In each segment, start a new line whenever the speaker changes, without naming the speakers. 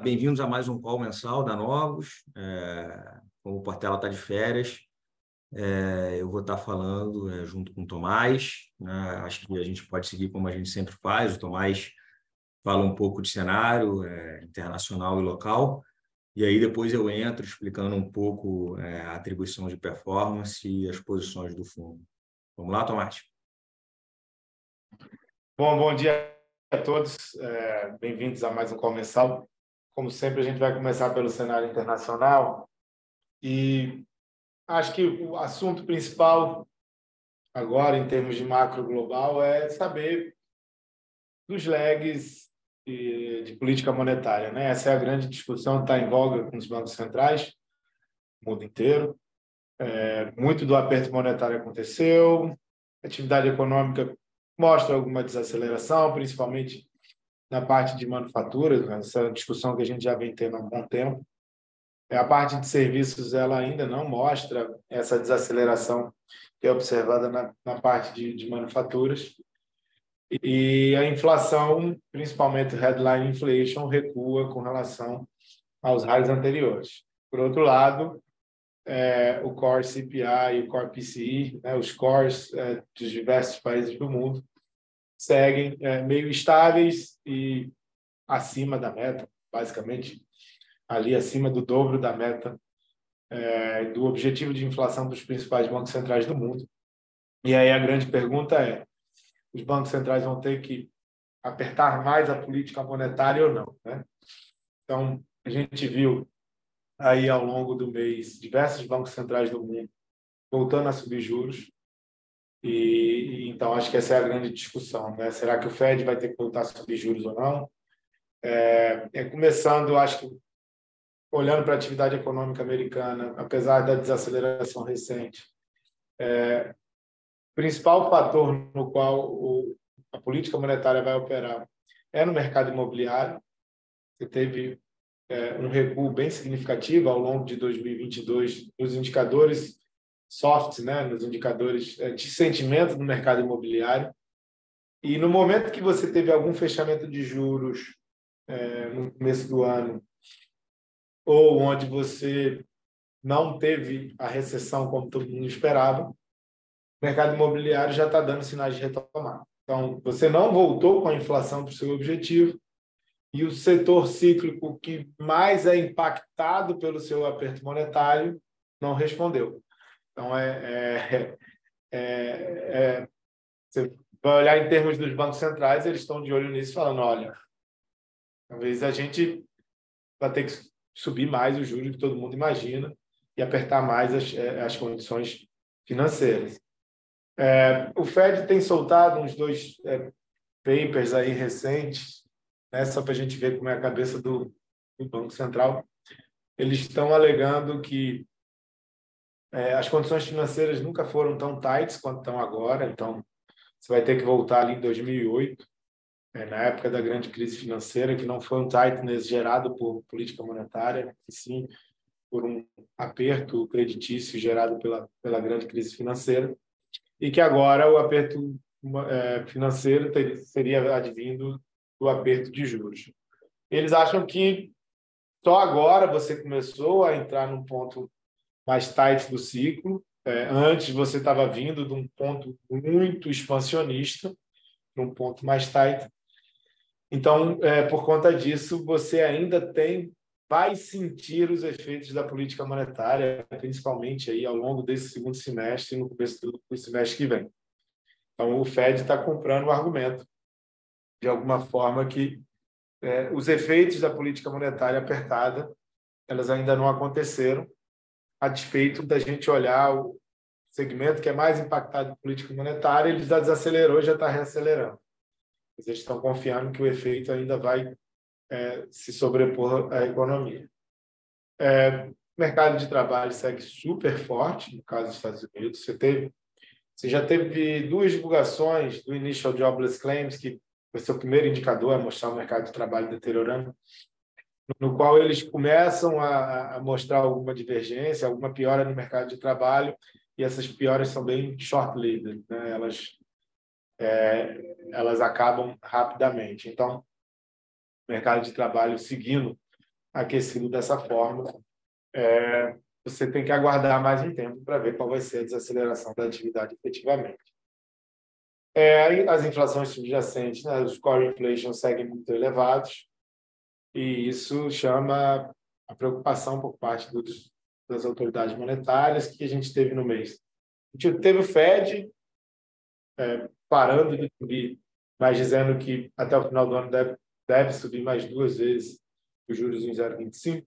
Bem-vindos a mais um call mensal da Novos. É, como o Portela está de férias, é, eu vou estar tá falando é, junto com o Tomás. Né? Acho que a gente pode seguir como a gente sempre faz. O Tomás fala um pouco de cenário é, internacional e local, e aí depois eu entro explicando um pouco é, a atribuição de performance e as posições do fundo. Vamos lá, Tomás?
Bom, bom dia a todos. É, bem-vindos a mais um call mensal. Como sempre, a gente vai começar pelo cenário internacional e acho que o assunto principal agora, em termos de macro global, é saber dos lags de política monetária. Né? Essa é a grande discussão que está em voga com os bancos centrais no mundo inteiro. É, muito do aperto monetário aconteceu, a atividade econômica mostra alguma desaceleração, principalmente na parte de manufaturas, né? essa discussão que a gente já vem tendo há um bom tempo. É, a parte de serviços ela ainda não mostra essa desaceleração que é observada na, na parte de, de manufaturas. E a inflação, principalmente headline inflation, recua com relação aos raios anteriores. Por outro lado, é, o core CPI e o core PCI, né, os cores é, dos diversos países do mundo, seguem é, meio estáveis e acima da meta, basicamente ali acima do dobro da meta é, do objetivo de inflação dos principais bancos centrais do mundo. E aí a grande pergunta é: os bancos centrais vão ter que apertar mais a política monetária ou não? Né? Então, a gente viu aí ao longo do mês diversos bancos centrais do mundo voltando a subir juros, e, então, acho que essa é a grande discussão. Né? Será que o Fed vai ter que voltar subir juros ou não? É, é começando, acho que, olhando para a atividade econômica americana, apesar da desaceleração recente, é, principal fator no qual o, a política monetária vai operar é no mercado imobiliário. Você teve é, um recuo bem significativo ao longo de 2022 nos indicadores soft, né, nos indicadores é, de sentimento no mercado imobiliário. E no momento que você teve algum fechamento de juros é, no começo do ano, ou onde você não teve a recessão como todo mundo esperava, o mercado imobiliário já está dando sinais de retomar. Então, você não voltou com a inflação para o seu objetivo, e o setor cíclico que mais é impactado pelo seu aperto monetário não respondeu. Então, é, é, é, é, você vai olhar em termos dos bancos centrais, eles estão de olho nisso, falando: olha, talvez a gente vai ter que subir mais o juros que todo mundo imagina e apertar mais as, é, as condições financeiras. É, o Fed tem soltado uns dois papers aí recentes, né, só para a gente ver como é a cabeça do, do Banco Central. Eles estão alegando que é, as condições financeiras nunca foram tão tights quanto estão agora, então você vai ter que voltar ali em 2008, é, na época da grande crise financeira, que não foi um tightness gerado por política monetária, e sim por um aperto creditício gerado pela, pela grande crise financeira, e que agora o aperto é, financeiro ter, seria advindo do aperto de juros. Eles acham que só agora você começou a entrar num ponto mais tight do ciclo. É, antes você estava vindo de um ponto muito expansionista para um ponto mais tight. Então, é, por conta disso, você ainda tem vai sentir os efeitos da política monetária, principalmente aí ao longo desse segundo semestre e no começo do semestre que vem. Então, o Fed está comprando o argumento, de alguma forma, que é, os efeitos da política monetária apertada elas ainda não aconteceram a despeito da gente olhar o segmento que é mais impactado por política monetária, ele já desacelerou e já está reacelerando. Eles estão confiando que o efeito ainda vai é, se sobrepor à economia. É, mercado de trabalho segue super forte, no caso dos Estados Unidos. Você, teve, você já teve duas divulgações do Initial Jobless Claims, que ser o primeiro indicador a mostrar o mercado de trabalho deteriorando no qual eles começam a, a, mostrar alguma divergência, alguma piora no mercado de trabalho, e essas pioras são bem short-lived, né? elas, é, elas acabam rapidamente. Então, mercado de trabalho seguindo aquecido dessa forma, é, você tem que aguardar mais um tempo para ver qual vai ser a desaceleração da atividade efetivamente. É, as inflações subjacentes, né, os core inflation seguem muito elevados, e isso chama a preocupação por parte dos, das autoridades monetárias que a gente teve no mês. A gente teve o Fed é, parando de subir, mas dizendo que até o final do ano deve, deve subir mais duas vezes os juros em 0,25.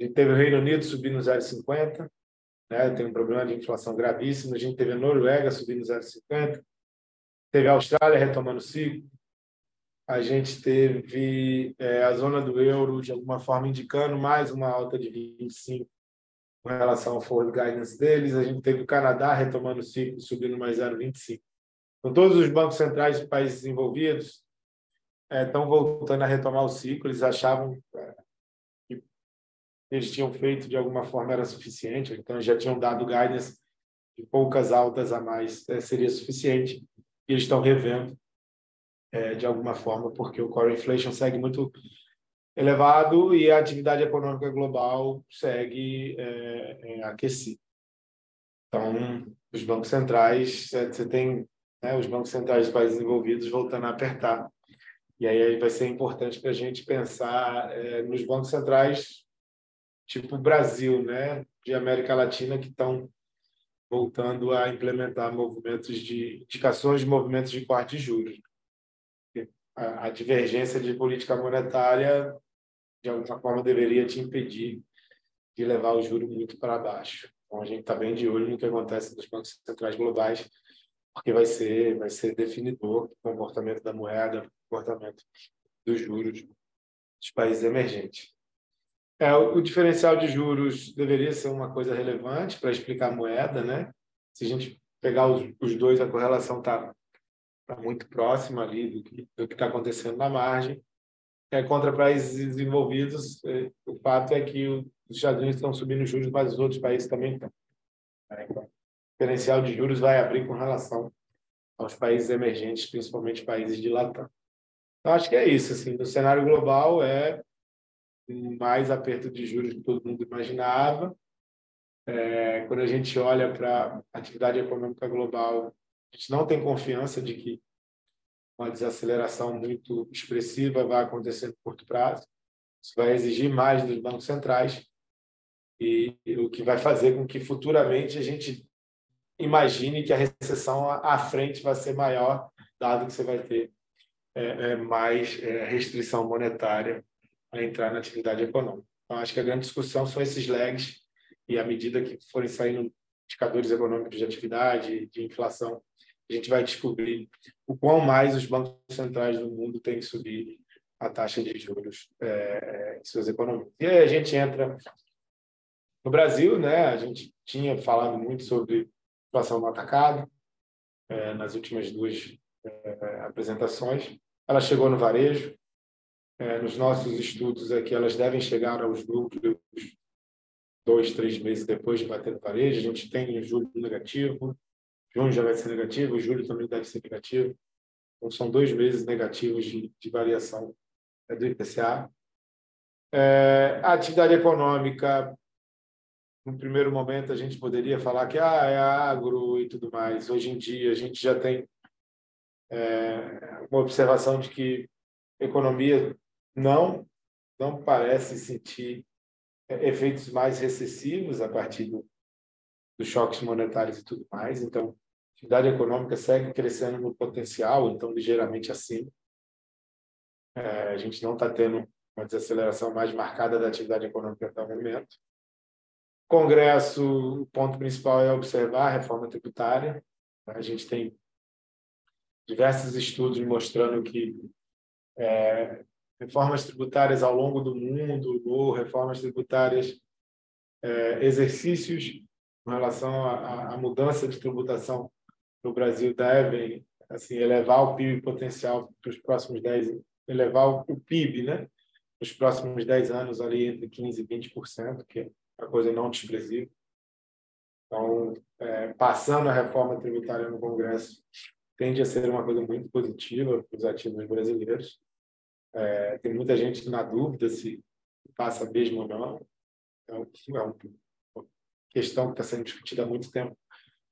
A gente teve o Reino Unido subindo 0,50, né? tem um problema de inflação gravíssimo. A gente teve a Noruega subindo 0,50, teve a Austrália retomando o ciclo, a gente teve é, a zona do euro, de alguma forma, indicando mais uma alta de 25 com relação ao forward guidance deles. A gente teve o Canadá retomando o ciclo, subindo mais 0,25. Então, todos os bancos centrais dos países desenvolvidos é, estão voltando a retomar o ciclo. Eles achavam é, que eles tinham feito de alguma forma era suficiente, então já tinham dado guidance de poucas altas a mais é, seria suficiente. E eles estão revendo é, de alguma forma, porque o core inflation segue muito elevado e a atividade econômica global segue é, é, aquecida. Então, os bancos centrais, você tem né, os bancos centrais dos países envolvidos voltando a apertar. E aí vai ser importante para a gente pensar é, nos bancos centrais, tipo o Brasil, né, de América Latina, que estão voltando a implementar movimentos de indicações de movimentos de corte de juros a, divergência de política monetária, de alguma forma, deveria te impedir de levar o juro muito para baixo. Então, a gente está bem de olho no que acontece nos bancos centrais globais, porque vai ser, vai ser definidor do comportamento da moeda, do comportamento dos juros dos países emergentes. É, o diferencial de juros deveria ser uma coisa relevante para explicar a moeda, né? Se a gente pegar os, os dois, a correlação está está muito próxima ali do que do está acontecendo na margem. É, contra países desenvolvidos, é, o fato é que os Estados Unidos estão subindo juros, mas os outros países também estão. Então, o diferencial de juros vai abrir com relação aos países emergentes, principalmente países de Latam. Então, acho que é isso. Assim, no cenário global, é mais aperto de juros que todo mundo imaginava. É, quando a gente olha para a atividade econômica global, a gente não tem confiança de que uma desaceleração muito expressiva vai acontecer no curto prazo. Isso vai exigir mais dos bancos centrais e o que vai fazer com que futuramente a gente imagine que a recessão à frente vai ser maior, dado que você vai ter é, é, mais é, restrição monetária para entrar na atividade econômica. Então, acho que a grande discussão são esses lags e à medida que forem saindo indicadores econômicos de atividade, de inflação, a gente vai descobrir o quão mais os bancos centrais do mundo têm que subir a taxa de juros é, em suas economias. E aí a gente entra no Brasil, né? A gente tinha falado muito sobre inflação no atacado é, nas últimas duas é, apresentações. Ela chegou no varejo. É, nos nossos estudos aqui, elas devem chegar aos núcleos dois, três meses depois de bater no varejo. A gente tem julho negativo, Junho já vai ser negativo, julho também deve ser negativo. Então, são dois meses negativos de, de variação é, do IPCA. É, a atividade econômica, no primeiro momento, a gente poderia falar que ah, é agro e tudo mais. Hoje em dia, a gente já tem é, uma observação de que economia não, não parece sentir é, efeitos mais recessivos a partir do, dos choques monetários e tudo mais. Então, a atividade econômica segue crescendo no potencial, então ligeiramente acima. É, a gente não está tendo uma desaceleração mais marcada da atividade econômica até o momento. Congresso, o ponto principal é observar a reforma tributária. A gente tem diversos estudos mostrando que é, reformas tributárias ao longo do mundo ou reformas tributárias, é, exercícios com relação à, mudança de tributação no Brasil devem assim elevar o PIB potencial para os próximos 10 elevar o PIB, né? Nos próximos 10 anos ali entre 15 e 20%, que é uma coisa não desprezível. Então, é, passando a reforma tributária no Congresso tende a ser uma coisa muito positiva para os ativos brasileiros. É, tem muita gente na dúvida se passa mesmo ou não. É, é uma questão que está sendo discutida há muito tempo,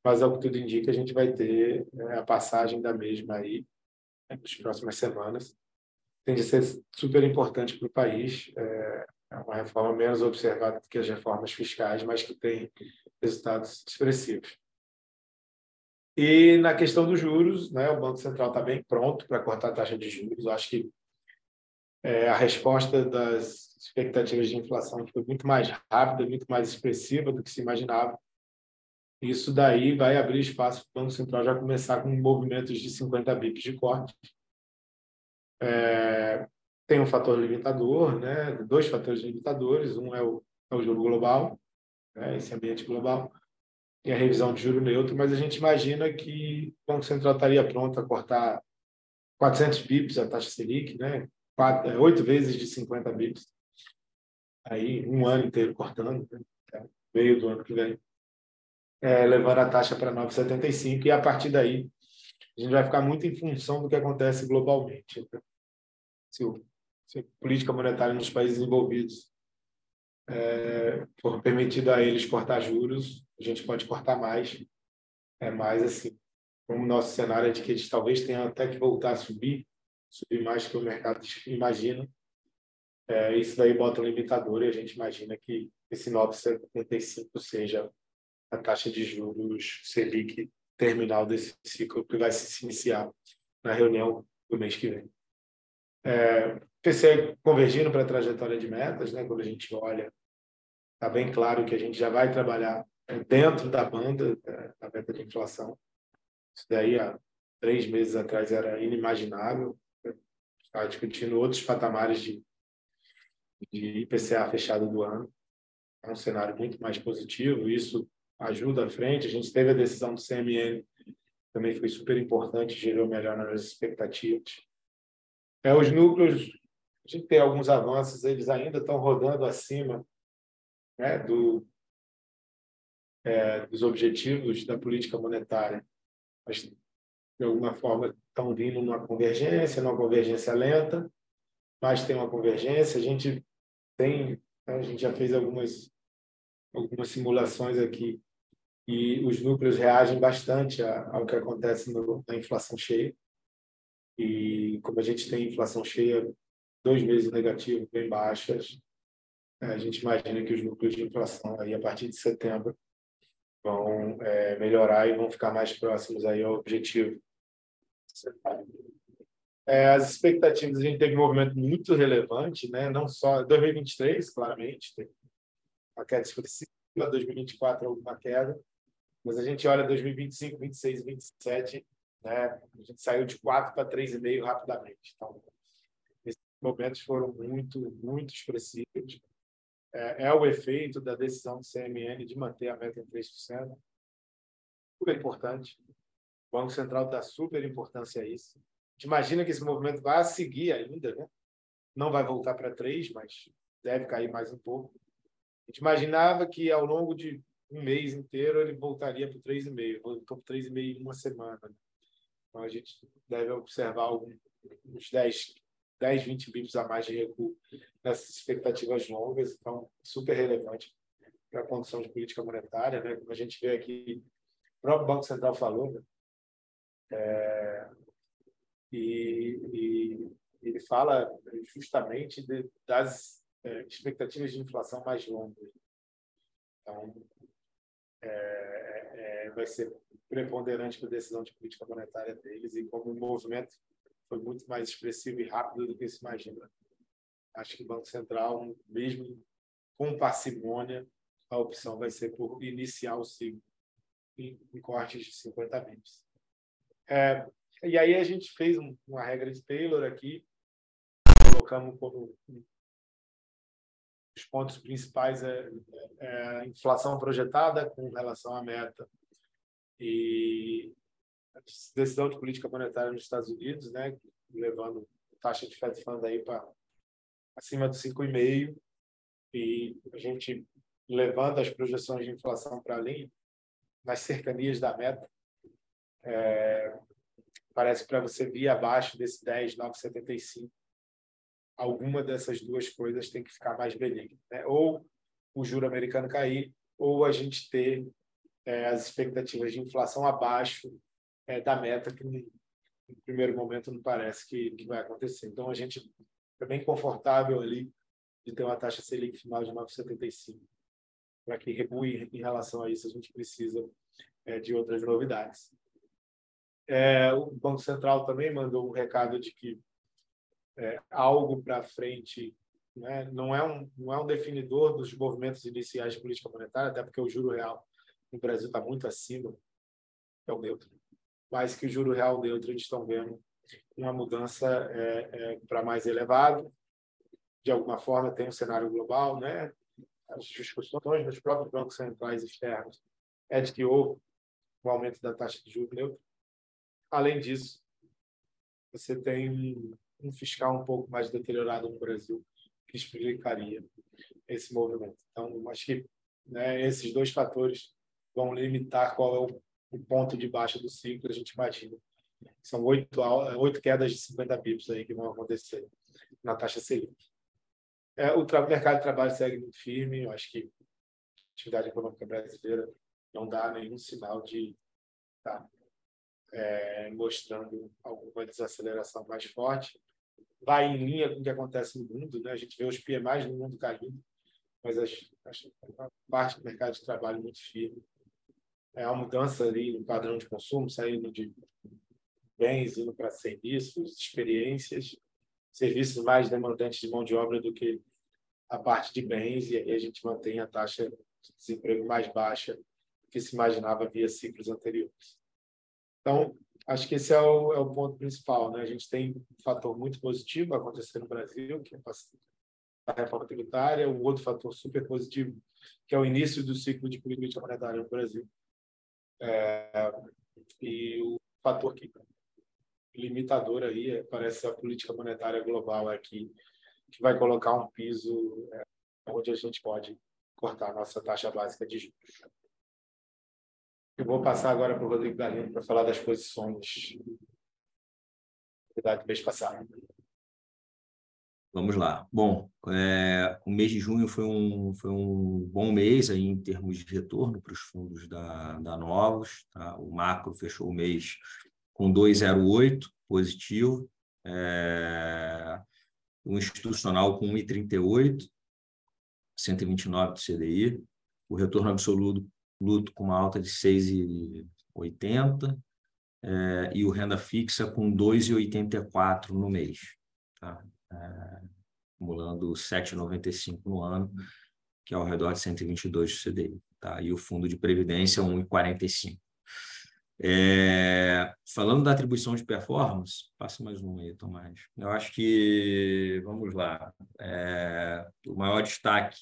mas ao que tudo indica, a gente vai ter né, a passagem da mesma aí né, nas próximas semanas. Tem de ser super importante para o país. É, é uma reforma menos observada do que as reformas fiscais, mas que tem resultados expressivos. E na questão dos juros, né, o Banco Central está bem pronto para cortar a taxa de juros. Eu acho que é, a resposta das expectativas de inflação foi muito mais rápida, muito mais expressiva do que se imaginava. Isso daí vai abrir espaço para o Banco Central já começar com movimentos de 50 bips de corte. É, tem um fator limitador, né? dois fatores limitadores. Um é o, é o juro global, né? esse ambiente global, e a revisão de juro neutro, mas a gente imagina que o Banco Central estaria pronto a cortar 400 bips a taxa Selic, né? Quatro, é, oito vezes de 50 bips. Aí, um ano inteiro cortando, né? meio do ano que vem. É, levando a taxa para 9,75 e a partir daí a gente vai ficar muito em função do que acontece globalmente. Né? Se, o, se a política monetária nos países envolvidos é, for permitido a eles cortar juros, a gente pode cortar mais. É mais assim, como nosso cenário é de que eles talvez tenham até que voltar a subir, subir mais que o mercado imagina. É, isso daí bota um limitador e a gente imagina que esse 9,75 seja a taxa de juros Selic terminal desse ciclo que vai se iniciar na reunião do mês que vem. É, PCE convergindo para a trajetória de metas, né? quando a gente olha, está bem claro que a gente já vai trabalhar dentro da banda é, da meta de inflação. Isso daí há três meses atrás era inimaginável. Estava discutindo outros patamares de, de IPCA fechado do ano. É um cenário muito mais positivo. Isso ajuda à frente. A gente teve a decisão do CMN, também foi super importante, gerou melhor nas expectativas. É, os núcleos, a gente tem alguns avanços, eles ainda estão rodando acima né, do, é, dos objetivos da política monetária. Mas, de alguma forma, estão vindo numa convergência, numa convergência lenta, mas tem uma convergência. A gente tem, a gente já fez algumas algumas simulações aqui e os núcleos reagem bastante ao que acontece no, na inflação cheia. E como a gente tem inflação cheia, dois meses negativos bem baixas, é, a gente imagina que os núcleos de inflação aí a partir de setembro vão é, melhorar e vão ficar mais próximos aí ao objetivo. É, as expectativas, a gente teve um movimento muito relevante, né? não só 2023, claramente, uma queda expressiva, 2024 alguma queda, mas a gente olha 2025, 26, 27, né? a gente saiu de 4 para 3,5 rapidamente. Então, esses momentos foram muito, muito expressivos é, é, o efeito da decisão do CMN de manter a meta em 3%. Super importante. O Banco Central dá super importância a isso. Gente imagina que esse movimento vai seguir ainda, né? não vai voltar para 3, mas deve cair mais um pouco. A gente imaginava que ao longo de um mês inteiro ele voltaria para 3,5, voltou para 3,5 em uma semana. Então a gente deve observar alguns 10, 10, 20 bips a mais de recuo nessas expectativas longas, então super relevante para a condição de política monetária, né? Como a gente vê aqui, o próprio Banco Central falou, né? É, e, e, ele fala justamente de, das é, expectativas de inflação mais longas. Então, é, é, é vai ser preponderante para a decisão de política monetária deles e como o movimento foi muito mais expressivo e rápido do que se imagina. Acho que o Banco Central, mesmo com parcimônia, a opção vai ser por iniciar o ciclo em, em cortes de 50 bips. É, e aí a gente fez um, uma regra de Taylor aqui, colocamos como os pontos principais é, é a inflação projetada com relação à meta e decisão de política monetária nos Estados Unidos, né, levando taxa de Fed Fund aí para acima de 5,5 e a gente levando as projeções de inflação para além, nas cercanias da meta, é, parece para você vir abaixo desse 10, 9,75. alguma dessas duas coisas tem que ficar mais benigna. Né? Ou o juro americano cair, ou a gente ter é, as expectativas de inflação abaixo é, da meta, que no, no primeiro momento não parece que, que vai acontecer. Então, a gente é bem confortável ali de ter uma taxa Selic final de 9,75. Para que recue em relação a isso, a gente precisa é, de outras novidades. É, o Banco Central também mandou um recado de que é, algo para frente né, não, é um, não é um definidor dos movimentos iniciais de política monetária, até porque o juro real no Brasil está muito acima, é o neutro, mas que o juro real neutro eles estão vendo uma mudança é, é, para mais elevado. De alguma forma, tem um cenário global, né? as discussões dos próprios bancos centrais externos é de que houve um aumento da taxa de juros neutro. Além disso, você tem um fiscal um pouco mais deteriorado no Brasil, que explicaria esse movimento. Então, acho que né, esses dois fatores vão limitar qual é o, ponto de baixa do ciclo, a gente imagina. São oito, oito quedas de 50 pips aí que vão acontecer na taxa Selic. É, o mercado de trabalho segue muito firme, eu acho que a atividade econômica brasileira não dá nenhum sinal de tá, é, mostrando alguma desaceleração mais forte vai em linha com o que acontece no mundo, né? A gente vê os PMIs no mundo caindo, mas acho, a parte do mercado de trabalho muito firme. É uma mudança ali no padrão de consumo, saindo de bens, indo para serviços, experiências, serviços mais demandantes de mão de obra do que a parte de bens, e aí a gente mantém a taxa de desemprego mais baixa do que se imaginava via ciclos anteriores. Então, acho que esse é o, é o ponto principal. Né? A gente tem um fator muito positivo acontecendo no Brasil, que é a reforma tributária, um outro fator super positivo, que é o início do ciclo de política monetária no Brasil. É, e o fator que limitador aí é, parece a política monetária global aqui, que vai colocar um piso é, onde a gente pode cortar a nossa taxa básica de juros. Eu vou passar agora para o Rodrigo Galindo para falar das posições da mês passado.
Vamos lá. Bom, é, o mês de junho foi um, foi um bom mês aí em termos de retorno para os fundos da, da Novos. Tá? O macro fechou o mês com 2,08 positivo, é, o institucional com 1,38, 129 do CDI, o retorno absoluto luto com uma alta de 6,80 é, e o renda fixa com 2,84 no mês, tá? É, acumulando 7,95 no ano, que é ao redor de 122 do CDI, tá? E o fundo de previdência 1,45. É, falando da atribuição de performance, passa mais um aí, Tomás. Eu acho que, vamos lá, é, o maior destaque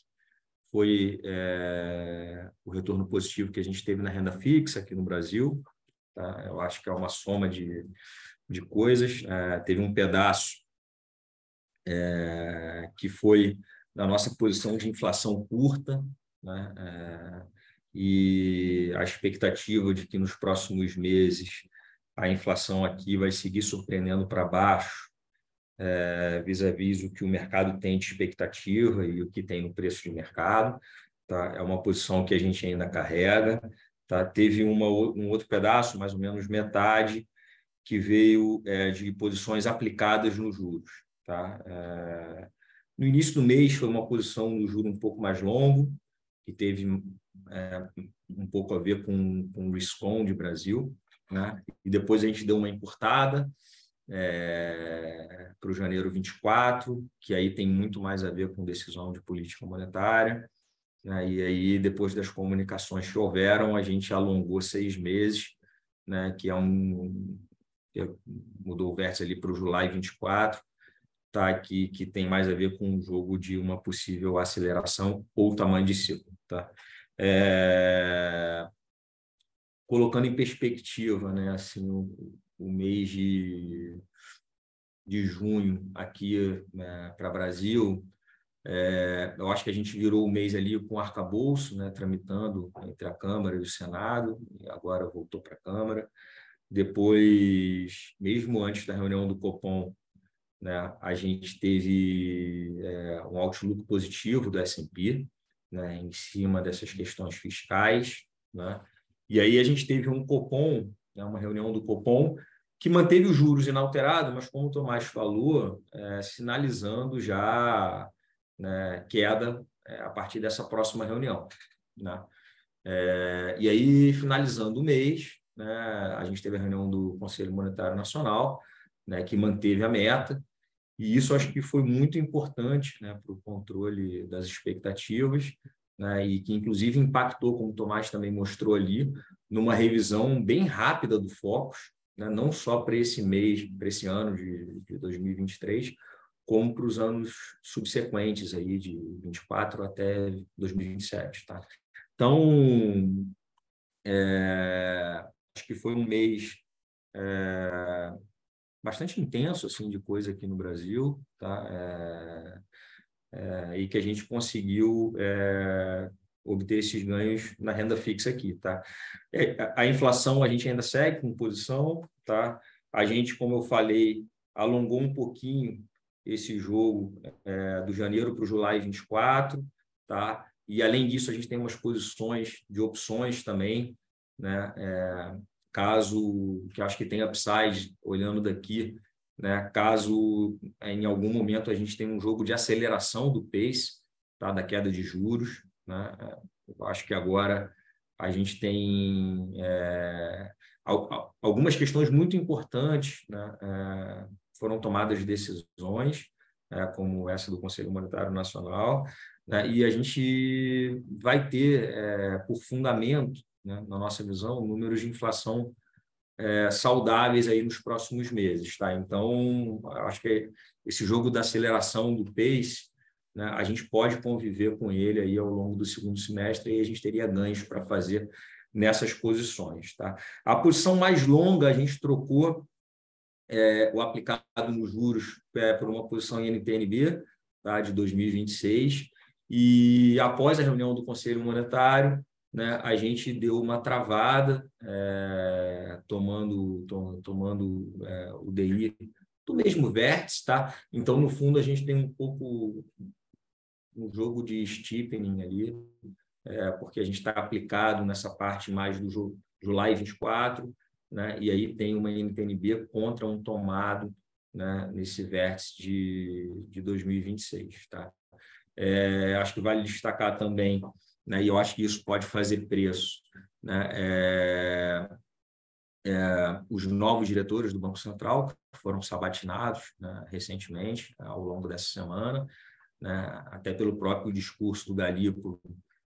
foi é, o retorno positivo que a gente teve na renda fixa aqui no Brasil. Tá? Eu acho que é uma soma de, de coisas. É, teve um pedaço é, que foi da nossa posição de inflação curta, né? E a expectativa de que nos próximos meses a inflação aqui vai seguir surpreendendo para baixo, é, vis-à-vis o que o mercado tem de expectativa e o que tem no preço de mercado. Tá? É uma posição que a gente ainda carrega. Tá? Teve uma, um outro pedaço, mais ou menos metade, que veio é, de posições aplicadas nos juros. Tá? É, no início do mês foi uma posição no juro um pouco mais longo, que teve um pouco a ver com, com o Riscon de Brasil, né? e depois a gente deu uma encurtada, é, para o janeiro 24, que aí tem muito mais a ver com decisão de política monetária. Né? E aí, depois das comunicações que houveram, a gente alongou seis meses, né? que é um. Mudou o vértice ali para o July 24, tá? aqui que tem mais a ver com o jogo de uma possível aceleração ou tamanho de ciclo. Tá? É... Colocando em perspectiva, né? assim, mês de, de junho aqui né, para Brasil, é, eu acho que a gente virou o mês ali com arcabouço, né, tramitando entre a Câmara e o Senado, e agora voltou para a Câmara. Depois, mesmo antes da reunião do Copom, né, a gente teve é, um outlook positivo do S&P, né, em cima dessas questões fiscais, né? E aí a gente teve um Copom, né, uma reunião do Copom, que manteve os juros inalterados, mas como o Tomás falou, é, sinalizando já né, queda é, a partir dessa próxima reunião. Né? É, e aí, finalizando o mês, né, a gente teve a reunião do Conselho Monetário Nacional, né, que manteve a meta, e isso acho que foi muito importante né, para o controle das expectativas, né, e que inclusive impactou, como o Tomás também mostrou ali, numa revisão bem rápida do Focus, né, não só para esse mês, para esse ano de, de 2023, como para os anos subsequentes, aí, de 24 até 2027. Tá? Então, é, acho que foi um mês é, bastante intenso assim de coisa aqui no Brasil, tá? É, é, e que a gente conseguiu é, obter esses ganhos na renda fixa aqui, tá? É, a inflação a gente ainda segue com posição, tá? A gente, como eu falei, alongou um pouquinho esse jogo é, do janeiro para o julho 24, tá? E além disso a gente tem umas posições de opções também, né? É, caso que acho que tem upside olhando daqui, né? Caso em algum momento a gente tenha um jogo de aceleração do pace, tá? Da queda de juros, né? Eu acho que agora a gente tem é, algumas questões muito importantes, né? É, foram tomadas decisões, é, como essa do Conselho Monetário Nacional, né? e a gente vai ter por fundamento, né, na nossa visão, números de inflação é, saudáveis aí nos próximos meses. Tá? Então, acho que esse jogo da aceleração do pace, né, a gente pode conviver com ele aí ao longo do segundo semestre e a gente teria ganhos para fazer nessas posições. Tá? A posição mais longa a gente trocou é, o aplicado nos juros é, por uma posição em NTNB tá, de 2026 e após a reunião do Conselho Monetário né, a gente deu uma travada, é, tomando, to, tomando é, o DI do mesmo vértice, tá? Então, no fundo, a gente tem um pouco um jogo de steepening ali, é, porque a gente está aplicado nessa parte mais do July 24, né? e aí tem uma NTNB contra um tomado né, nesse vértice de, de 2026. Tá? É, acho que vale destacar também né? e eu acho que isso pode fazer preço. Né? É, é, os novos diretores do Banco Central foram sabatinados né, recentemente, ao longo dessa semana, né, até pelo próprio discurso do Galipo,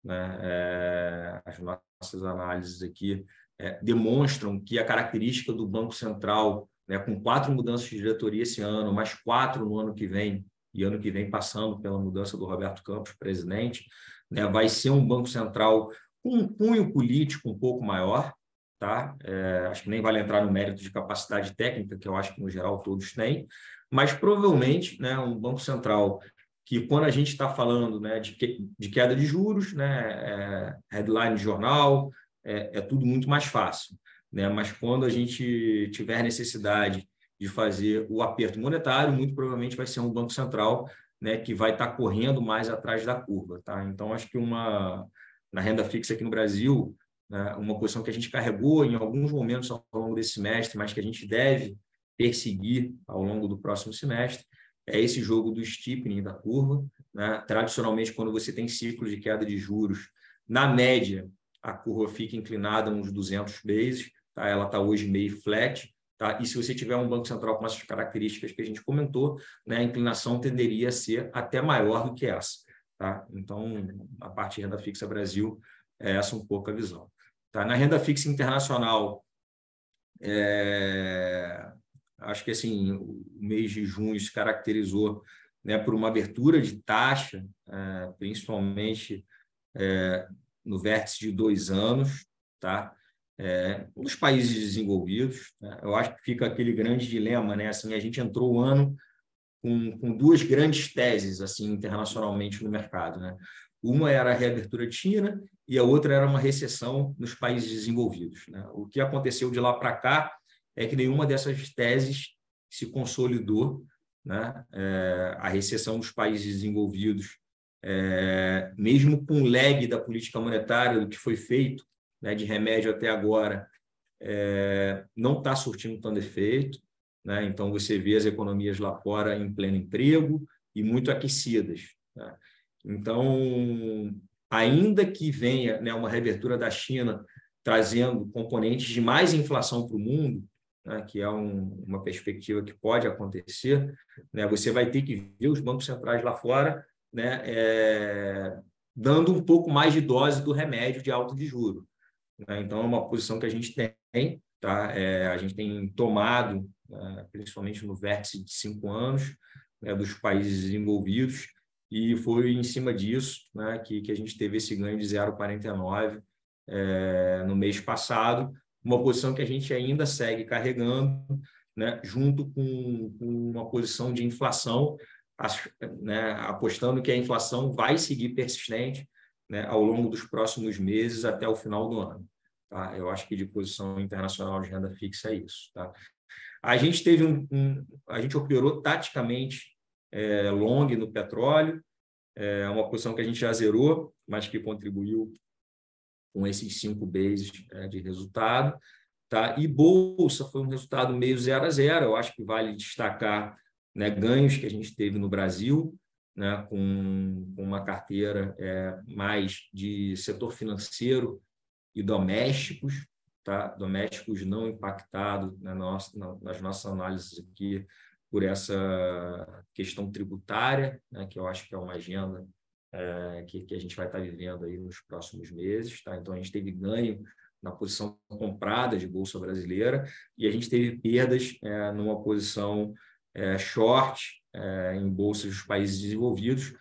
né, é, as nossas análises aqui é, demonstram que a característica do Banco Central, né, com quatro mudanças de diretoria esse ano, mais quatro no ano que vem, e ano que vem passando pela mudança do Roberto Campos, presidente, né, vai ser um Banco Central com um cunho político um pouco maior, tá? É, acho que nem vale entrar no mérito de capacidade técnica, que eu acho que no geral todos têm, mas provavelmente, né, um Banco Central que quando a gente está falando né, de, que, de queda de juros, né, é, headline de jornal, é, é, tudo muito mais fácil. Né? Mas quando a gente tiver necessidade de fazer o aperto monetário, muito provavelmente vai ser um Banco Central né, que vai estar tá correndo mais atrás da curva. Tá? Então, acho que uma na renda fixa aqui no Brasil, né, uma posição que a gente carregou em alguns momentos ao longo desse semestre, mas que a gente deve perseguir ao longo do próximo semestre, é esse jogo do steepening da curva. Né? Tradicionalmente, quando você tem ciclos de queda de juros, na média, a curva fica inclinada uns 200 bases, tá? ela está hoje meio flat, Tá? E se você tiver um Banco Central com essas características que a gente comentou, né, a inclinação tenderia a ser até maior do que essa. Tá? Então, a parte de renda fixa Brasil é essa um pouco a visão. Tá? Na renda fixa internacional, é... acho que assim, o mês de junho se caracterizou né, por uma abertura de taxa, é, principalmente é, no vértice de dois anos, tá? É, nos países desenvolvidos. Né? Eu acho que fica aquele grande dilema, né? Assim, a gente entrou o ano com, com duas grandes teses assim internacionalmente no mercado, né? Uma era a reabertura China e a outra era uma recessão nos países desenvolvidos. Né? O que aconteceu de lá para cá é que nenhuma dessas teses se consolidou. né? É, a recessão dos países desenvolvidos, é, mesmo com o lag da política monetária, do que foi feito né, de remédio até agora, é, não está surtindo tanto efeito. Né? Então, você vê as economias lá fora em pleno emprego e muito aquecidas. Né? Então, ainda que venha né, uma reabertura da China trazendo componentes de mais inflação para o mundo, né, que é um, uma perspectiva que pode acontecer, né, você vai ter que ver os bancos centrais lá fora né, é, dando um pouco mais de dose do remédio de alta de juros. Né? Então, é uma posição que a gente tem, tá? É, a gente tem tomado, né, principalmente no vértice de cinco anos, né, dos países desenvolvidos, e foi em cima disso né, que, que a gente teve esse ganho de 0,49 é, no mês passado, uma posição que a gente ainda segue carregando, né, junto com, com uma posição de inflação, né, apostando que a inflação vai seguir persistente né, ao longo dos próximos meses até o final do ano. Tá? Eu acho que de posição internacional de renda fixa é isso. Tá? A gente teve um, um a gente operou taticamente é, long no petróleo, é uma posição que a gente já zerou, mas que contribuiu com esses cinco bases é, de resultado. Tá? E Bolsa foi um resultado meio zero a zero. Eu acho que vale destacar né, ganhos que a gente teve no Brasil, né, com, com uma carteira é, mais de setor financeiro e domésticos, tá? domésticos não impactados nas nossas análises aqui por essa questão tributária, né, que eu acho que é uma agenda é, que, que, a gente vai estar vivendo aí nos próximos meses. Tá? Então, a gente teve ganho na posição comprada de Bolsa Brasileira e a gente teve perdas é, numa posição é, short é, em bolsas dos países desenvolvidos,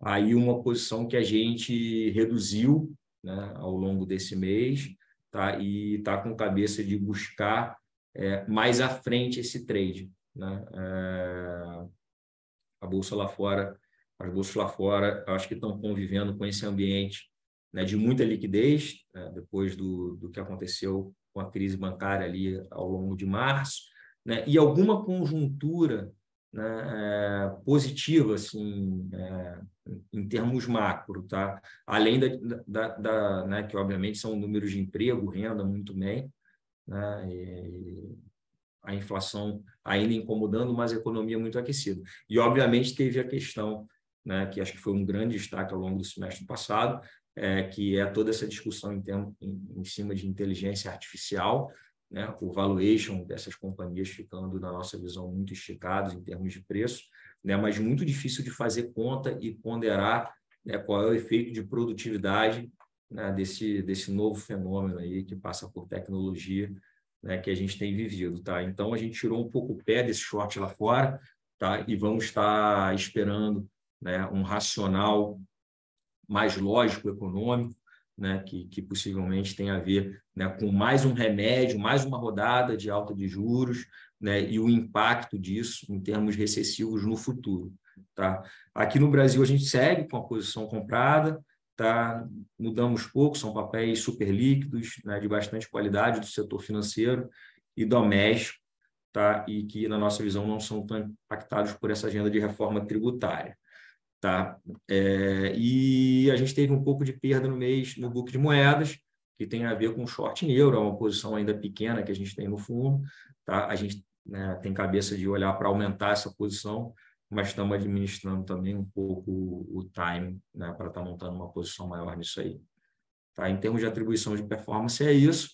aí uma posição que a gente reduziu né, ao longo desse mês tá? e está com cabeça de buscar é, mais à frente esse trade. Né? É, a bolsa lá fora as bolsas lá fora, acho que estão convivendo com esse ambiente né, de muita liquidez, né, depois do, do que aconteceu com a crise bancária ali ao longo de março, né, e alguma conjuntura né, é, positiva, assim, é, em termos macro, tá? Além da, da, da né, que obviamente são números de emprego, renda muito bem, né, a inflação ainda incomodando, mas a economia muito aquecida. E obviamente teve a questão né, que acho que foi um grande destaque ao longo do semestre passado, é, que é toda essa discussão em, termo, em, em cima de inteligência artificial, né, o valuation dessas companhias ficando, na nossa visão, muito esticados em termos de preço, né, mas muito difícil de fazer conta e ponderar né, qual é o efeito de produtividade né, desse, desse novo fenômeno aí que passa por tecnologia né, que a gente tem vivido. Tá? Então, a gente tirou um pouco o pé desse short lá fora tá? e vamos estar esperando né, um racional mais lógico, econômico, né, que, que possivelmente tem a ver né, com mais um remédio, mais uma rodada de alta de juros né, e o impacto disso em termos recessivos no futuro. Tá? Aqui no Brasil, a gente segue com a posição comprada, tá? mudamos pouco, são papéis super líquidos, né, de bastante qualidade do setor financeiro e doméstico, tá? e que, na nossa visão, não são tão impactados por essa agenda de reforma tributária. Tá? É, e a gente teve um pouco de perda no mês no book de moedas, que tem a ver com short em euro, é uma posição ainda pequena que a gente tem no fundo. Tá? A gente né, tem cabeça de olhar para aumentar essa posição, mas estamos administrando também um pouco o time né, para estar tá montando uma posição maior nisso aí. Tá? Em termos de atribuição de performance, é isso.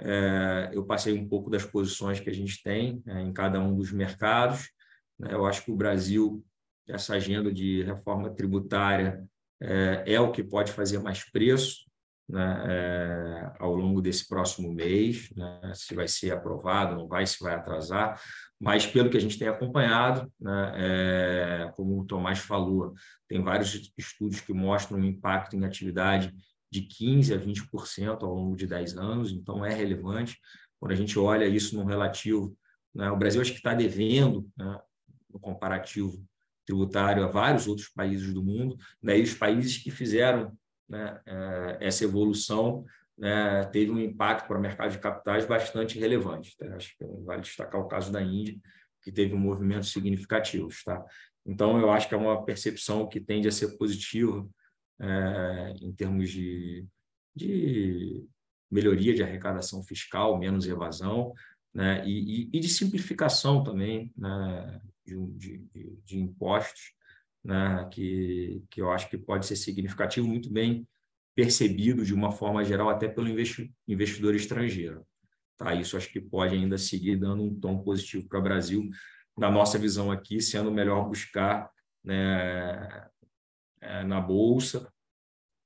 É, eu passei um pouco das posições que a gente tem é, em cada um dos mercados. Né? Eu acho que o Brasil essa agenda de reforma tributária é, é o que pode fazer mais preço né, é, ao longo desse próximo mês, né, se vai ser aprovado, não vai, se vai atrasar, mas pelo que a gente tem acompanhado, né, é, como o Tomás falou, tem vários estudos que mostram um impacto em atividade de 15% a 20% ao longo de 10 anos, então é relevante. Quando a gente olha isso no relativo, né, o Brasil acho que está devendo, né, no comparativo tributário a vários outros países do mundo, né? e os países que fizeram né, é, essa evolução né, teve um impacto para o mercado de capitais bastante relevante. Tá? Acho que vale destacar o caso da Índia, que teve um movimento significativos, tá? Então, eu acho que é uma percepção que tende a ser positiva é, em termos de, de melhoria de arrecadação fiscal, menos evasão, né? e, e, e de simplificação também né? De, de, de, impostos, né? que, que eu acho que pode ser significativo, muito bem percebido de uma forma geral até pelo investidor estrangeiro. Tá? Isso acho que pode ainda seguir dando um tom positivo para o Brasil, na nossa visão aqui, sendo melhor buscar né, é, na Bolsa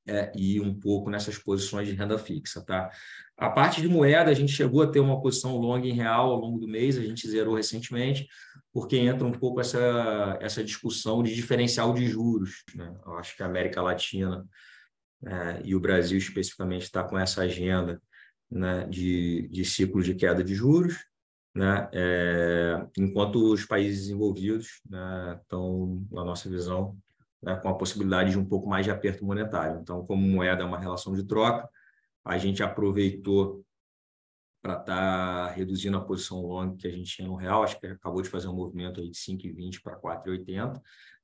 é, e um pouco nessas posições de renda fixa. Tá? A parte de moeda, a gente chegou a ter uma posição longa em real ao longo do mês, a gente zerou recentemente, porque entra um pouco essa, essa discussão de diferencial de juros. Né? Eu acho que a América Latina é, e o Brasil especificamente está com essa agenda né, de, de ciclo de queda de juros, né, é, enquanto os países desenvolvidos né, estão, na nossa visão, né, com a possibilidade de um pouco mais de aperto monetário. Então, como moeda é uma relação de troca, a gente aproveitou para estar tá reduzindo a posição long que a gente tinha no real, acho que acabou de fazer um movimento aí de 5,20 para 4,80,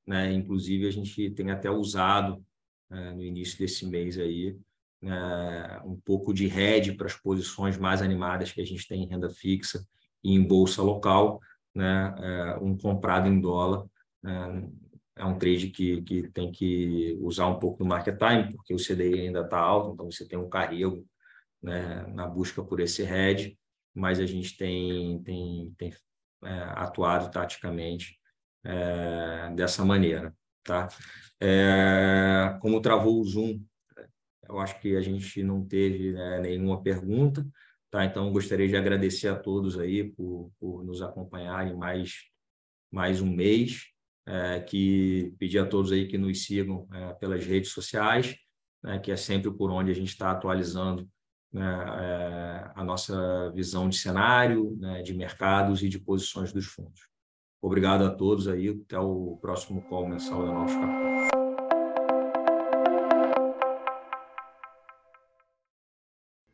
né? Inclusive a gente tem até usado né, no início desse mês aí né, um pouco de hedge para as posições mais animadas que a gente tem em renda fixa e em bolsa local, né, é, um comprado em dólar né, é um trade que, que tem que usar um pouco do market time, porque o CDI ainda está alto, então você tem um carrego né, na busca por esse hedge, mas a gente tem, tem, tem é, atuado taticamente é, dessa maneira. Tá? É, como travou o Zoom eu acho que a gente não teve né, nenhuma pergunta, tá? Então gostaria de agradecer a todos aí por, por nos acompanharem mais mais um mês, é, que pedir a todos aí que nos sigam é, pelas redes sociais, né, que é sempre por onde a gente está atualizando né, é, a nossa visão de cenário, né, de mercados e de posições dos fundos. Obrigado a todos aí, até o próximo call mensal da Novos Capital.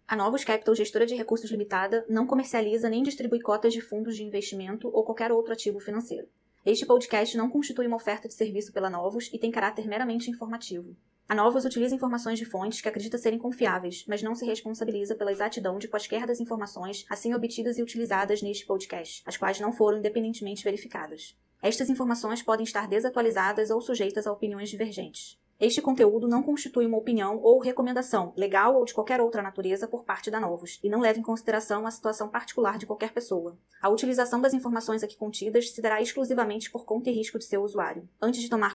A Novos Capital, gestora de recursos limitada, não comercializa nem distribui cotas de fundos de investimento ou qualquer outro ativo financeiro. Este podcast não constitui uma oferta de serviço pela Novos e tem caráter meramente informativo. A Novos utiliza informações de fontes que acredita serem confiáveis, mas não se responsabiliza pela exatidão de quaisquer das informações assim obtidas e utilizadas neste podcast, as quais não foram independentemente verificadas. Estas informações podem estar desatualizadas ou sujeitas a opiniões divergentes. Este conteúdo não constitui uma opinião ou recomendação, legal ou de qualquer outra natureza, por parte da Novos, e não leva em consideração a situação particular de qualquer pessoa. A utilização das informações aqui contidas se dará exclusivamente por conta e risco de seu usuário. Antes de tomar